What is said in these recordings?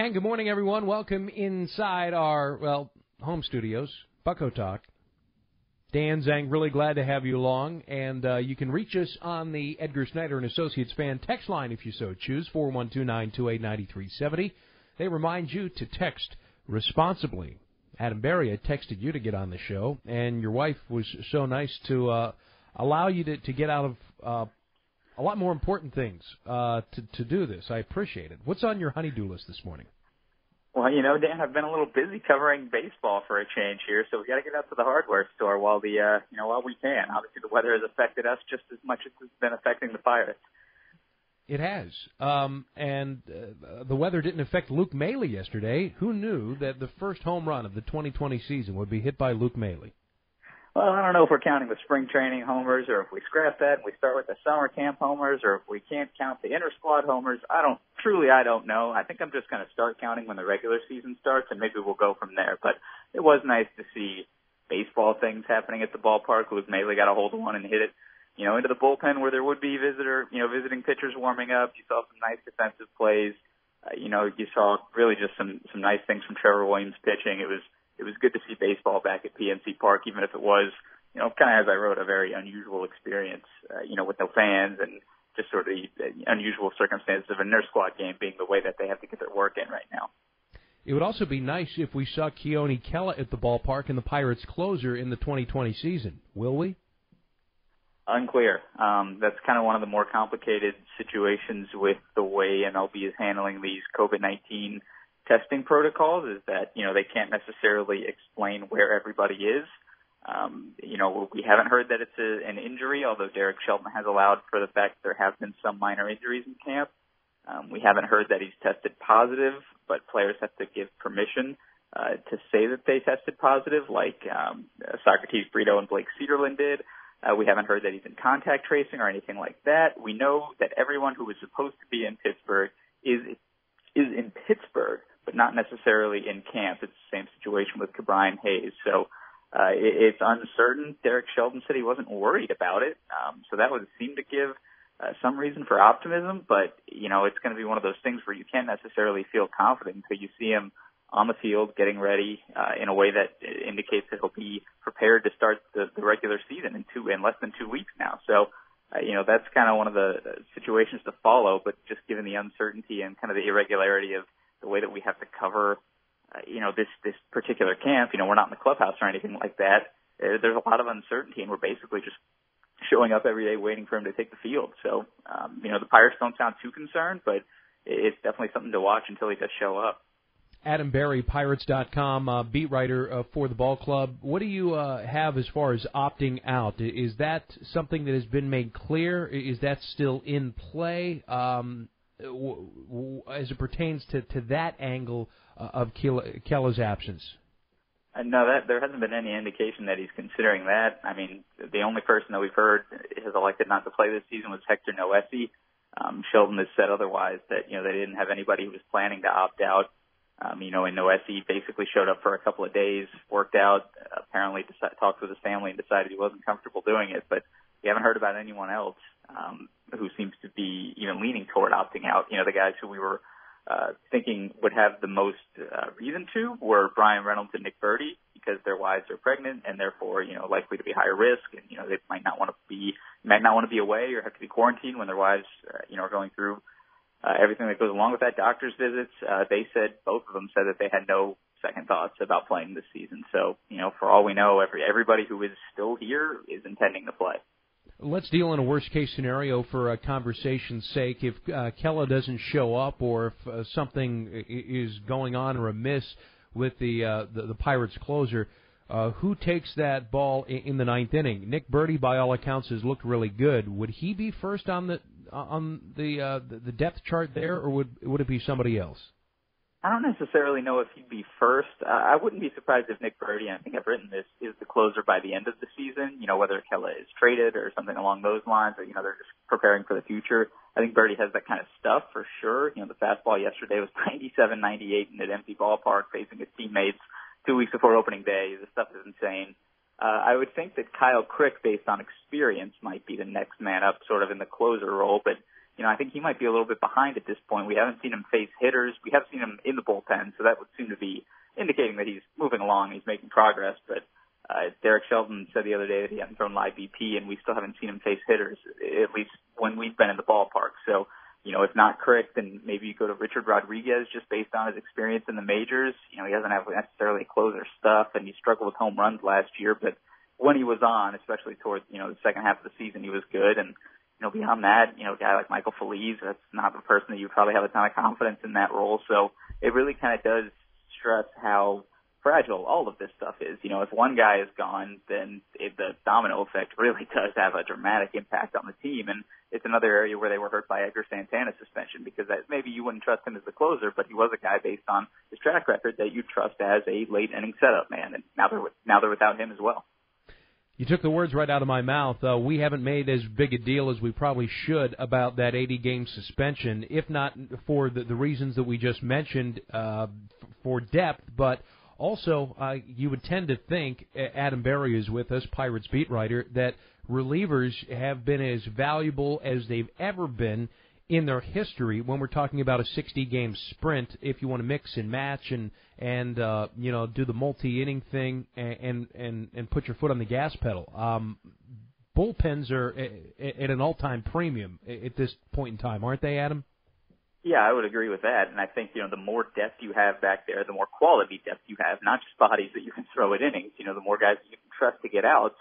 And good morning, everyone. Welcome inside our, well, home studios, Bucco Talk. Dan Zangrilli glad to have you along. And uh, you can reach us on the Edgar Snyder and Associates fan text line if you so choose, 412-928-9370. They remind you to text responsibly. Adam Berry, I texted you to get on the show, and your wife was so nice to uh, allow you to, to get out of uh, a lot more important things uh, to, to do this. I appreciate it. What's on your honeydew list this morning? Well, you know, Dan, I've been a little busy covering baseball for a change here, so we got to get out to the hardware store while the uh, you know while we can. Obviously, the weather has affected us just as much as it's been affecting the Pirates. It has, um, and uh, the weather didn't affect Luke Maile yesterday. Who knew that the first home run of the 2020 season would be hit by Luke Maile? Well, I don't know if we're counting the spring training homers or if we scrap that and we start with the summer camp homers or if we can't count the inter squad homers. I don't, truly I don't know. I think I'm just going to start counting when the regular season starts and maybe we'll go from there. But it was nice to see baseball things happening at the ballpark. Luke Maile got a hold of one and hit it, you know, into the bullpen where there would be visitor, you know, visiting pitchers warming up. You saw some nice defensive plays. Uh, you know, you saw really just some, some nice things from Trevor Williams pitching. It was, it was good to see baseball back at PNC Park, even if it was, you know, kind of as I wrote, a very unusual experience, uh, you know, with no fans and just sort of the unusual circumstances of a nurse squad game being the way that they have to get their work in right now. It would also be nice if we saw Keone Kela at the ballpark in the Pirates closer in the 2020 season. Will we? Unclear. Um, that's kind of one of the more complicated situations with the way MLB is handling these COVID-19 testing protocols is that, you know, they can't necessarily explain where everybody is. Um, you know, we haven't heard that it's a, an injury, although Derek Shelton has allowed for the fact there have been some minor injuries in camp. Um, we haven't heard that he's tested positive, but players have to give permission uh, to say that they tested positive, like um, Socrates Brito and Blake Cederlind did. Uh, we haven't heard that he's in contact tracing or anything like that. We know that everyone who was supposed to be in Pittsburgh is is in Pittsburgh but not necessarily in camp. It's the same situation with Ke'Bryan Hayes. So uh, it, it's uncertain. Derek Shelton said he wasn't worried about it, um, so that would seem to give uh, some reason for optimism. But you know, it's going to be one of those things where you can't necessarily feel confident until you see him on the field getting ready uh, in a way that indicates that he'll be prepared to start the, the regular season in two in less than two weeks now. So. Uh, you know that's kind of one of the situations to follow, but just given the uncertainty and kind of the irregularity of the way that we have to cover, uh, you know, this this particular camp. You know, we're not in the clubhouse or anything like that. Uh, there's a lot of uncertainty, and we're basically just showing up every day waiting for him to take the field. So, um, you know, the Pirates don't sound too concerned, but it's definitely something to watch until he does show up. Adam Berry, Pirates.com, uh, beat writer uh, for the ball club. What do you uh, have as far as opting out? Is that something that has been made clear? Is that still in play? Um, as it pertains to, to that angle uh, of Kela's absence? Uh, no, that there hasn't been any indication that he's considering that. I mean, the only person that we've heard has elected not to play this season was Hector Noesi. Um, Shelton has said otherwise that you know they didn't have anybody who was planning to opt out. Um, you know, and Noesi basically showed up for a couple of days, worked out, apparently decided, talked with his family and decided he wasn't comfortable doing it. But we haven't heard about anyone else um, who seems to be even leaning toward opting out. You know, the guys who we were uh, thinking would have the most uh, reason to were Bryan Reynolds and Nick Burdi because their wives are pregnant and therefore you know likely to be higher risk and you know they might not want to be might not want to be away or have to be quarantined when their wives uh, you know are going through uh, everything that goes along with that. Doctor's visits uh, they said both of them said that they had no second thoughts about playing this season. So you know for all we know every everybody who is still here is intending to play Let's deal in a worst case scenario for a conversation's sake. If uh, Kela doesn't show up, or if uh, something is going on or amiss with the uh, the, the Pirates closer, uh, who takes that ball in, in the ninth inning? Nick Burdi, by all accounts, has looked really good. Would he be first on the on the uh, the depth chart there, or would would it be somebody else? I don't necessarily know if he'd be first. Uh, I wouldn't be surprised if Nick Burdi, and I think I've written this, is the closer by the end of the season. You know, whether Kela is traded or something along those lines, or you know they're just preparing for the future. I think Burdi has that kind of stuff for sure. You know, the fastball yesterday was 97, 98 in an empty ballpark, facing his teammates two weeks before opening day. The stuff is insane. Uh, I would think that Kyle Crick, based on experience, might be the next man up, sort of in the closer role, but you know, I think he might be a little bit behind at this point. We haven't seen him face hitters. We have seen him in the bullpen, so that would seem to be indicating that he's moving along, he's making progress. But uh, Derek Shelton said the other day that he hadn't thrown live BP, and we still haven't seen him face hitters, at least when we've been in the ballpark. So, you know, if not Crick, then maybe you go to Richard Rodriguez just based on his experience in the majors. You know, he doesn't have necessarily closer stuff, and he struggled with home runs last year, but when he was on, especially towards, you know, the second half of the season, he was good. And, you know, beyond that, you know, a guy like Michael Feliz, that's not the person that you probably have a ton of confidence in that role. So it really kind of does stress how fragile all of this stuff is. You know, if one guy is gone, then it, the domino effect really does have a dramatic impact on the team. And it's another area where they were hurt by Edgar Santana's suspension because that, maybe you wouldn't trust him as the closer, but he was a guy based on his track record that you trust as a late inning setup man. And now they're now they're without him as well. You took the words right out of my mouth. Uh, we haven't made as big a deal as we probably should about that 80 game suspension, if not for the, the reasons that we just mentioned uh, for depth, but also uh, you would tend to think, Adam Berry is with us, Pirates beat writer, that relievers have been as valuable as they've ever been in their history when we're talking about a 60 game sprint if you want to mix and match and and uh you know do the multi inning thing and, and and put your foot on the gas pedal. Um bullpens are at an all time premium at this point in time aren't they adam? Yeah i would agree with that. And i think you know the more depth you have back there the more quality depth you have not just bodies that you can throw at innings. You know the more guys you can trust to get outs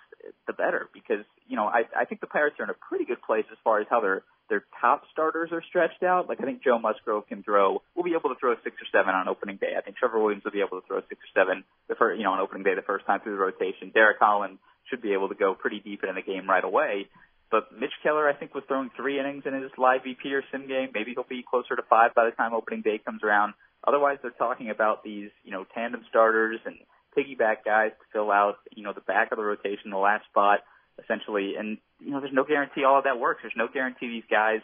the better. Because you know I I think the Pirates are in a pretty good place as far as how their their top starters are stretched out. Like I think Joe Musgrove can throw will be able to throw six or seven on opening day. I think Trevor Williams will be able to throw six or seven the first you know on opening day the first time through the rotation. Derek Holland should be able to go pretty deep in the game right away. But Mitch Keller, I think, was throwing three innings in his live BP or sim game. Maybe he'll be closer to five by the time opening day comes around. Otherwise, they're talking about these, you know, tandem starters and piggyback guys to fill out, you know, the back of the rotation, the last spot, essentially. And, you know, there's no guarantee all of that works. There's no guarantee these guys,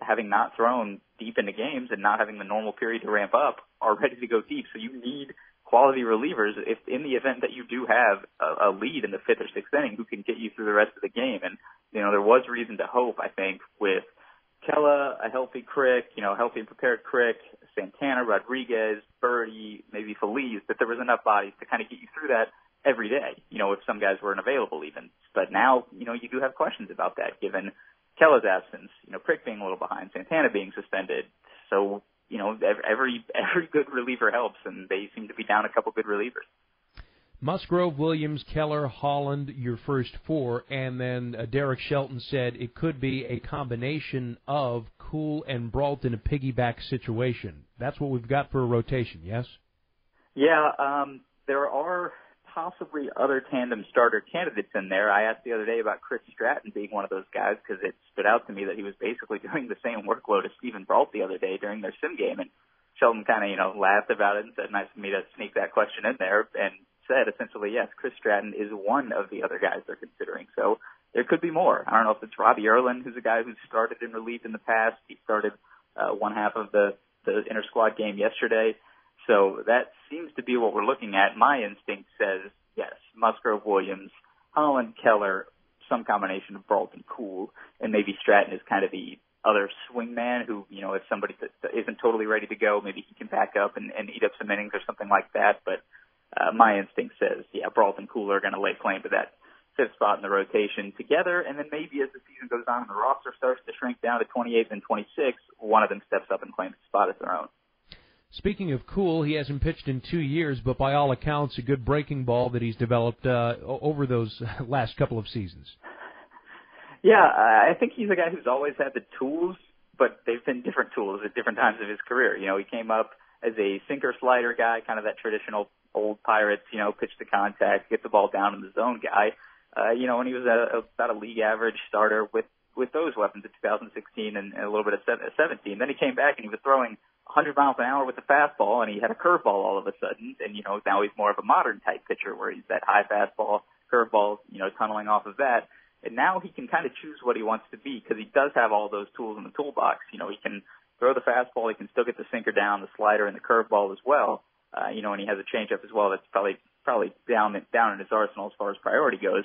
having not thrown deep into games and not having the normal period to ramp up, are ready to go deep. So you need quality relievers if in the event that you do have a, a lead in the fifth or sixth inning who can get you through the rest of the game. And, you know, there was reason to hope, I think, with Kela, a healthy Crick, you know, healthy and prepared Crick, Santana, Rodriguez, Burdi, maybe Feliz, that there was enough bodies to kind of get you through that every day, you know, if some guys weren't available even. But now, you know, you do have questions about that given Kela's absence, you know, Crick being a little behind, Santana being suspended. So, you know, every every good reliever helps, and they seem to be down a couple good relievers. Musgrove, Williams, Keller, Holland, your first four, and then uh, Derek Shelton said it could be a combination of Kuhl and Brault in a piggyback situation. That's what we've got for a rotation, yes? Yeah, um, there are possibly other tandem starter candidates in there. I asked the other day about Chris Stratton being one of those guys because it stood out to me that he was basically doing the same workload as Steven Brault the other day during their sim game, and Shelton kind of, you know, laughed about it and said, nice of me to sneak that question in there. And said, essentially, yes, Chris Stratton is one of the other guys they're considering. So there could be more. I don't know if it's Robbie Erlin, who's a guy who's started in relief in the past. He started uh, one half of the the inter squad game yesterday. So that seems to be what we're looking at. My instinct says yes, Musgrove Williams, Holland Keller, some combination of Brault and Kuhl, and maybe Stratton is kind of the other swing man who, you know, if somebody that isn't totally ready to go, maybe he can back up and, and eat up some innings or something like that. But uh, my instinct says, yeah, Brault and Kuhl are going to lay claim to that fifth spot in the rotation together, and then maybe as the season goes on and the roster starts to shrink down to 28th and 26th, one of them steps up and claims the spot as their own. Speaking of Kuhl, he hasn't pitched in two years, but by all accounts, a good breaking ball that he's developed uh, over those last couple of seasons. Yeah, I think he's a guy who's always had the tools, but they've been different tools at different times of his career. You know, he came up as a sinker slider guy, kind of that traditional old Pirates, you know, pitch to contact, get the ball down in the zone guy. Uh, you know, when he was a, about a league average starter with with those weapons in 2016 and, and a little bit of 17. Then he came back and he was throwing 100 miles an hour with the fastball, and he had a curveball all of a sudden. And you know, now he's more of a modern type pitcher where he's that high fastball, curveball, you know, tunneling off of that. And now he can kind of choose what he wants to be because he does have all those tools in the toolbox. You know, he can throw the fastball, he can still get the sinker down, the slider, and the curveball as well. Uh, you know, and he has a changeup as well that's probably probably down down in his arsenal as far as priority goes.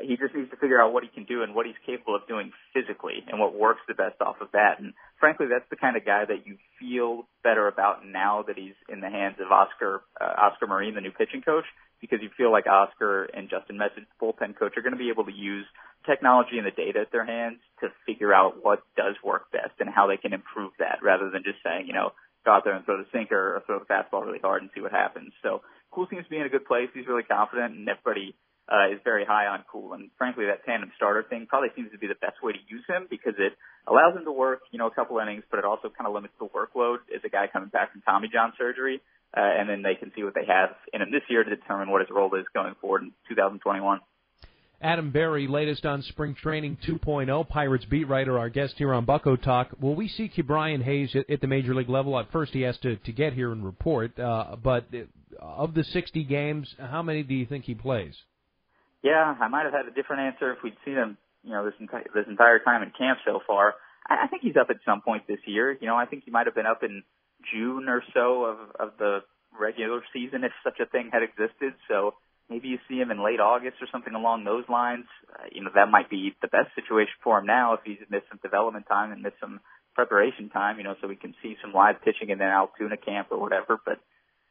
He just needs to figure out what he can do and what he's capable of doing physically and what works the best off of that. And frankly, that's the kind of guy that you feel better about now that he's in the hands of Oscar uh, Oscar Marin, the new pitching coach, because you feel like Oscar and Justin Meccage, bullpen coach, are going to be able to use technology and the data at their hands to figure out what does work best and how they can improve that, rather than just saying, you know, go out there and throw the sinker or throw the fastball really hard and see what happens. So Kuhl seems to be in a good place. He's really confident, and everybody uh, is very high on Kuhl. And frankly, that tandem starter thing probably seems to be the best way to use him because it allows him to work, you know, a couple innings, but it also kind of limits the workload as a guy coming back from Tommy John surgery. Uh, and then they can see what they have in him this year to determine what his role is going forward in 2021. Adam Berry, latest on Spring Training 2.0, Pirates beat writer, our guest here on Bucco Talk. Will we see Ke'Bryan Hayes at, at the major league level? At first, he has to, to get here and report. Uh, but of the 60 games, how many do you think he plays? Yeah, I might have had a different answer if we'd seen him, you know, this entire this entire time in camp so far. I, I think he's up at some point this year. You know, I think he might have been up in June or so of of the regular season if such a thing had existed. So maybe you see him in late August or something along those lines. Uh, you know, that might be the best situation for him now if he's missed some development time and missed some preparation time, you know, so we can see some live pitching in an Altoona camp or whatever. But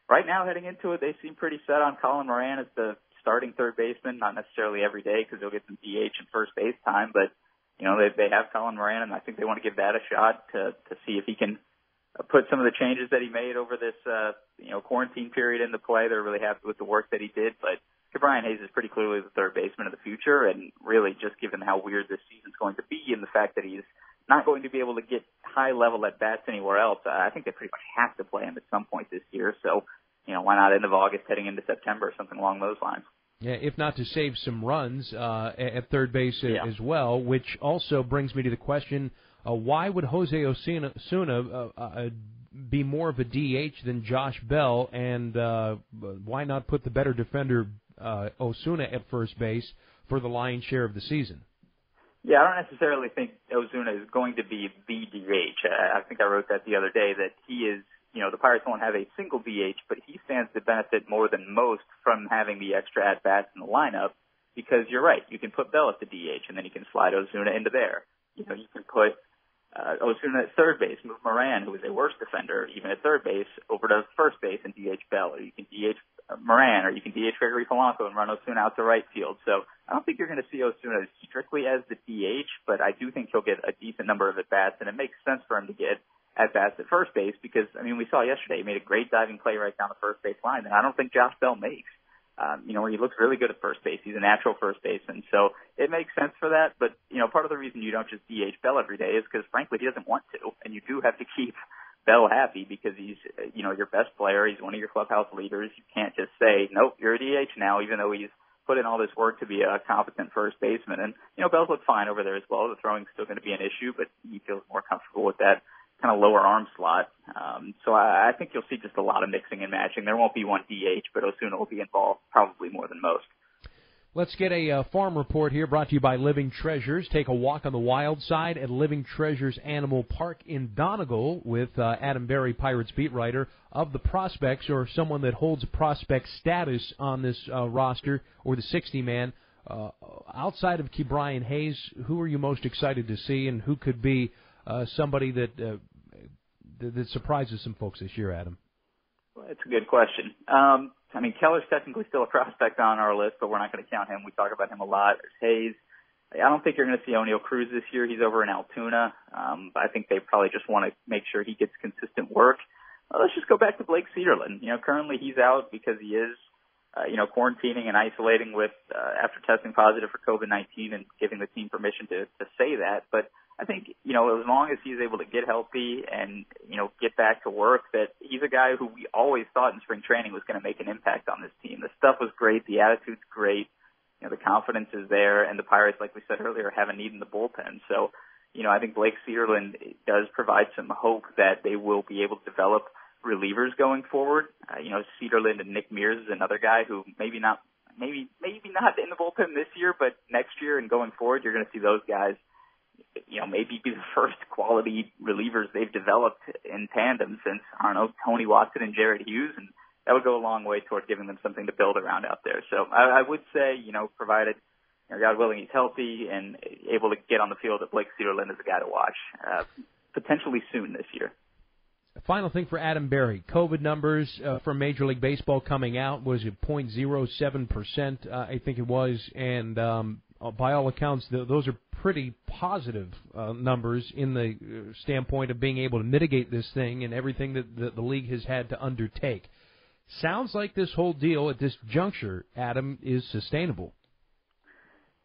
right now, heading into it, they seem pretty set on Colin Moran as the starting third baseman, not necessarily every day because he'll get some DH and first base time, but you know they they have Colin Moran, and I think they want to give that a shot to to see if he can put some of the changes that he made over this uh, you know quarantine period into play. They're really happy with the work that he did, but Brian Hayes is pretty clearly the third baseman of the future, and really just given how weird this season's going to be and the fact that he's not going to be able to get high level at bats anywhere else, I think they pretty much have to play him at some point this year. So you know, why not end of August heading into September or something along those lines. Yeah, if not to save some runs uh, at third base yeah. as well, which also brings me to the question: uh, Why would Jose Osuna, Osuna uh, uh, be more of a DH than Josh Bell, and uh, why not put the better defender uh, Osuna at first base for the lion's share of the season? Yeah, I don't necessarily think Osuna is going to be the DH. I think I wrote that the other day that he is you know, the Pirates won't have a single DH, but he stands to benefit more than most from having the extra at bats in the lineup because you're right. You can put Bell at the DH and then you can slide Osuna into there. You know, you can put uh, Osuna at third base, move Moran, who is a worse defender, even at third base, over to first base and DH Bell, or you can DH uh, Moran, or you can DH Gregory Polanco and run Osuna out to right field. So I don't think you're going to see Osuna strictly as the DH, but I do think he'll get a decent number of at bats, and it makes sense for him to get at bats at first base because I mean we saw yesterday he made a great diving play right down the first base line that I don't think Josh Bell makes. Um, you know, he looks really good at first base. He's a natural first baseman, so it makes sense for that. But you know, part of the reason you don't just DH Bell every day is because frankly he doesn't want to, and you do have to keep Bell happy because he's you know your best player. He's one of your clubhouse leaders. You can't just say nope, you're a DH now, even though he's put in all this work to be a competent first baseman. And you know, Bell's looked fine over there as well. The throwing's still going to be an issue, but he feels more comfortable with that kind of lower arm slot. Um, so I, I think you'll see just a lot of mixing and matching. There won't be one DH, but Osuna will be involved probably more than most. Let's get a uh, farm report here brought to you by Living Treasures. Take a walk on the wild side at Living Treasures Animal Park in Donegal with uh, Adam Berry, Pirates beat writer of the prospects or someone that holds prospect status on this uh, roster or the 60 man. Uh, outside of Ke'Bryan Hayes, who are you most excited to see and who could be uh, somebody that uh, that, surprises some folks this year, Adam? Well, that's a good question. Um, I mean, Keller's technically still a prospect on our list, but we're not going to count him. We talk about him a lot. There's Hayes. I don't think you're going to see Oneil Cruz this year. He's over in Altoona. Um, I think they probably just want to make sure he gets consistent work. Let's just go back to Blake Cederlind. You know, currently he's out because he is, uh, you know, quarantining and isolating with uh, after testing positive for COVID-19 and giving the team permission to to say that. But I think, you know, as long as he's able to get healthy and, you know, get back to work, that he's a guy who we always thought in spring training was going to make an impact on this team. The stuff was great. The attitude's great. You know, the confidence is there. And the Pirates, like we said earlier, have a need in the bullpen. So, you know, I think Blake Cederlind does provide some hope that they will be able to develop relievers going forward. Uh, you know, Cederlind and Nick Mears is another guy who maybe not, maybe, maybe not in the bullpen this year, but next year and going forward, you're going to see those guys – you know, maybe be the first quality relievers they've developed in tandem since, I don't know, Tony Watson and Jared Hughes. And that would go a long way toward giving them something to build around out there. So I, I would say, you know, provided you know, God willing, he's healthy and able to get on the field, that Blake Cederlind is a guy to watch uh, potentially soon this year. Final thing for Adam Berry. COVID numbers uh, from Major League Baseball coming out was it 0.07 percent, uh, I think it was, and um, uh, by all accounts, th- those are pretty positive uh, numbers in the uh, standpoint of being able to mitigate this thing and everything that the, the league has had to undertake. Sounds like this whole deal at this juncture, Adam, is sustainable.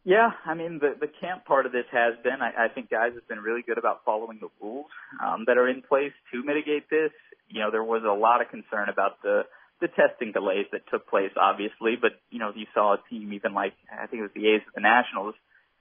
Yeah, I mean the the camp part of this has been. I, I think guys have been really good about following the rules um, that are in place to mitigate this. You know, there was a lot of concern about the the testing delays that took place, obviously, but you know, you saw a team even like I think it was the A's the Nationals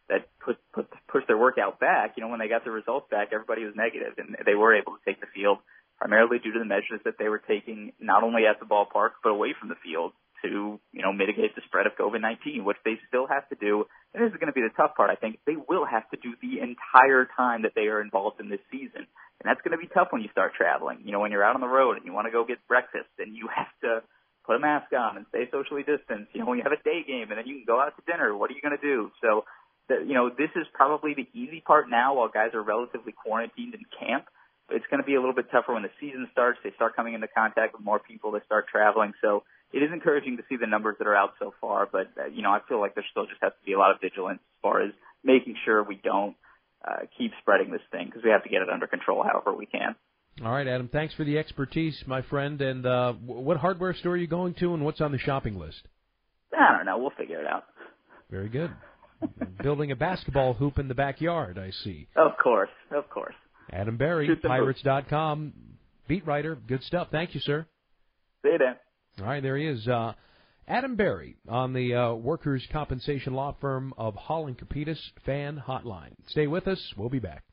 that put put pushed their workout back. You know, when they got the results back, everybody was negative, and they were able to take the field primarily due to the measures that they were taking, not only at the ballpark but away from the field to, you know, mitigate the spread of COVID-19, which they still have to do. And this is going to be the tough part, I think. They will have to do the entire time that they are involved in this season. And that's going to be tough when you start traveling. You know, when you're out on the road and you want to go get breakfast and you have to put a mask on and stay socially distanced. You know, when you have a day game and then you can go out to dinner, what are you going to do? So, the, you know, this is probably the easy part now while guys are relatively quarantined in camp. It's going to be a little bit tougher when the season starts. They start coming into contact with more people. They start traveling. So it is encouraging to see the numbers that are out so far, but uh, you know I feel like there still just has to be a lot of vigilance as far as making sure we don't uh, keep spreading this thing because we have to get it under control however we can. All right, Adam. Thanks for the expertise, my friend. And uh, what hardware store are you going to, and what's on the shopping list? I don't know. We'll figure it out. Very good. Building a basketball hoop in the backyard, I see. Of course, of course. Adam Berry, Pirates.com, beat writer. Good stuff. Thank you, sir. See you, Dan. All right, there he is. Uh, Adam Berry on the uh, workers' compensation law firm of Holland Capitas Fan Hotline. Stay with us. We'll be back.